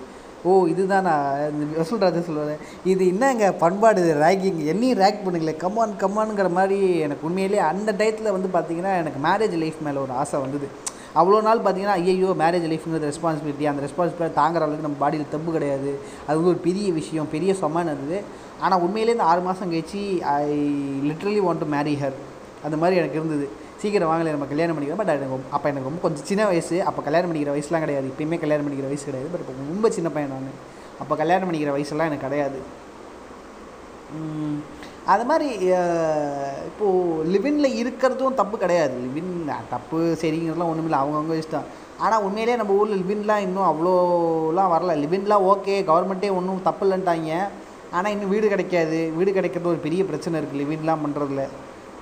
ஓ இதுதான் நான் இந்த சொல்கிறது சொல்லுவேன் இது என்னங்க பண்பாடு இது ரேக்கிங் என்னையும் ரேக் பண்ணுங்களே. கம்மான் கம்மானுங்கிற மாதிரி எனக்கு உண்மையிலேயே அந்த டயத்தில் வந்து பார்த்தீங்கன்னா எனக்கு மேரேஜ் லைஃப் மேலே ஒரு ஆசை வந்தது. அவ்வளோ நாள் பார்த்தீங்கன்னா ஐயோ மேரேஜ் லைஃப்ங்கிறது ரெஸ்பான்சிபிலிட்டி அந்த ரெஸ்பான்சிபிலிட்டி தாங்குற அளவுக்கு நம்ம பாடியில் தப்பு கிடையாது. அது வந்து ஒரு பெரிய விஷயம் பெரிய சொமான இருந்தது ஆனால் உண்மையிலே இந்த ஆறு மாதம் கழிச்சு I literally want to marry her அந்த மாதிரி எனக்கு இருந்தது. சீக்கிரம் வாங்கலை நம்ம கல்யாணம் பண்ணிக்கிறோம்? பட் எனக்கு அப்போ எனக்கு ரொம்ப கொஞ்சம் சின்ன வயசு. அப்போ கல்யாணம் பண்ணிக்கிற வயசுலாம் கிடையாது. இப்போயுமே கல்யாணம் பண்ணிக்கிற வயசு கிடையாது. பட் இப்போ ரொம்ப சின்ன பையன் நான். அப்போ கல்யாணம் பண்ணிக்கிற வயசுலாம் எனக்கு கிடையாது. அது மாதிரி இப்போது லிவினில் இருக்கிறதும் தப்பு கிடையாது. லிவின் தப்பு சரிங்கிறதுலாம் ஒன்றும் இல்லை அவங்கவுங்க இஷ்டம். ஆனால் உண்மையிலே நம்ம ஊரில் லிவின்லாம் இன்னும் அவ்வளோலாம் வரல. லிவின்லாம் ஓகே கவர்மெண்ட்டே ஒன்றும் தப்பு இல்லைன்ட்டாங்க. ஆனால் இன்னும் வீடு கிடைக்காது. வீடு கிடைக்கிறது ஒரு பெரிய பிரச்சனை இருக்குது லிவின்லாம் பண்ணுறதுல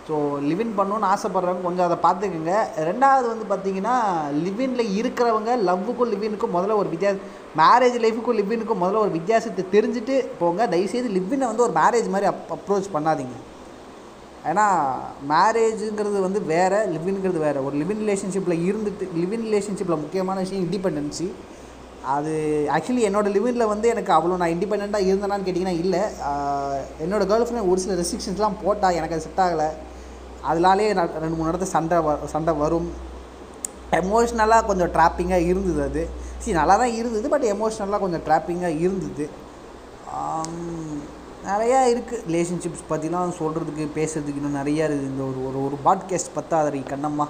ஸோ லிவின் பண்ணணும்னு ஆசைப்பட்றவங்க கொஞ்சம் அதை பார்த்துக்குங்க. ரெண்டாவது வந்து பார்த்தீங்கன்னா லிவினில் இருக்கிறவங்க லவ்வுக்கும் லிவினுக்கும் முதல்ல ஒரு வித்தியாசம் மேரேஜ் லைஃபுக்கும் லிவினுக்கும் முதல்ல ஒரு வித்தியாசத்தை தெரிஞ்சுட்டு போங்க. தயவுசெய்து லிவினை வந்து ஒரு மேரேஜ் மாதிரி அப் அப்ரோச் பண்ணாதீங்க. ஏன்னா மேரேஜுங்கிறது வந்து வேறு லிவின்ங்கிறது வேறு. ஒரு லிவின் ரிலேஷன்ஷிப்பில் இருந்துட்டு லிவின் ரிலேஷன்ஷிப்பில் முக்கியமான விஷயம் இண்டிபெண்டன்சி அது ஆக்சுவலி என்னோடய லிவினில் வந்து எனக்கு அவ்வளோ நான் இண்டிபெண்ட்டாக இருந்தேனான்னு கேட்டிங்கன்னா இல்லை. என்னோடய என்னோட கேர்ள் ஃப்ரெண்ட் ஒரு சில ரெஸ்ட்ரிக்ஷன்ஸ்லாம் போட்டால் எனக்கு அது செட் ஆகலை. அதனாலே ரெண்டு மூணு இடத்துல சண்டை வ சண்டை வரும். எமோஷ்னலாக கொஞ்சம் ட்ராப்பிங்காக இருந்தது அது. சரி நல்லா தான் இருந்தது பட் எமோஷ்னலாக கொஞ்சம் ட்ராப்பிங்காக இருந்தது. நிறையா இருக்குது ரிலேஷன்ஷிப்ஸ் பற்றிலாம் சொல்கிறதுக்கு பேசுறதுக்கு இன்னும் நிறையா இருக்குது. இந்த ஒரு ஒரு ஒரு பாட்காஸ்ட் பத்தாதரி கண்ணம்மா.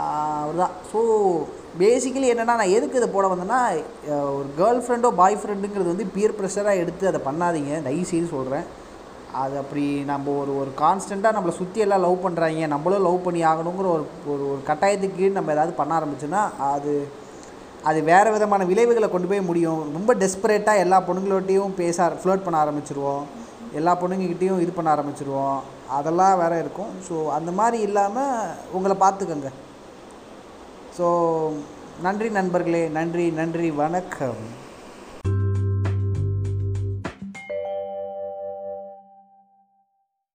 அவ்வளோதான் ஸோ பேசிக்கலி என்னென்னா நான் எதுக்கு இதை போட வந்தேன்னா ஒரு கேர்ள் ஃப்ரெண்டோ பாய் ஃப்ரெண்டுங்கிறது வந்து பியர் ப்ரெஷராக எடுத்து அதை பண்ணாதீங்க. தயவு செய்து சொல்கிறேன் அது அப்படி நம்ம ஒரு ஒரு கான்ஸ்டண்ட்டாக நம்மளை சுற்றி எல்லாம் லவ் பண்ணுறாங்க நம்மளும் லவ் பண்ணி ஆகணுங்கிற ஒரு ஒரு ஒரு கட்டாயத்துக்கு கீழ் நம்ம ஏதாவது பண்ண ஆரம்பிச்சோன்னா அது அது வேறு விதமான விளைவுகளை கொண்டு போய் முடியும். ரொம்ப டெஸ்பரேட்டாக எல்லா பொண்ணுங்களோட்டையும் பேச ஃப்ளோட் பண்ண ஆரம்பிச்சிருவோம். எல்லா பொண்ணுங்ககிட்டேயும் இது பண்ண ஆரம்பிச்சிருவோம். அதெல்லாம் வேறு இருக்கும். ஸோ அந்த மாதிரி இல்லாமல் உங்களை பார்த்துக்கோங்க. ஸோ நன்றி நண்பர்களே. நன்றி நன்றி வணக்கம்.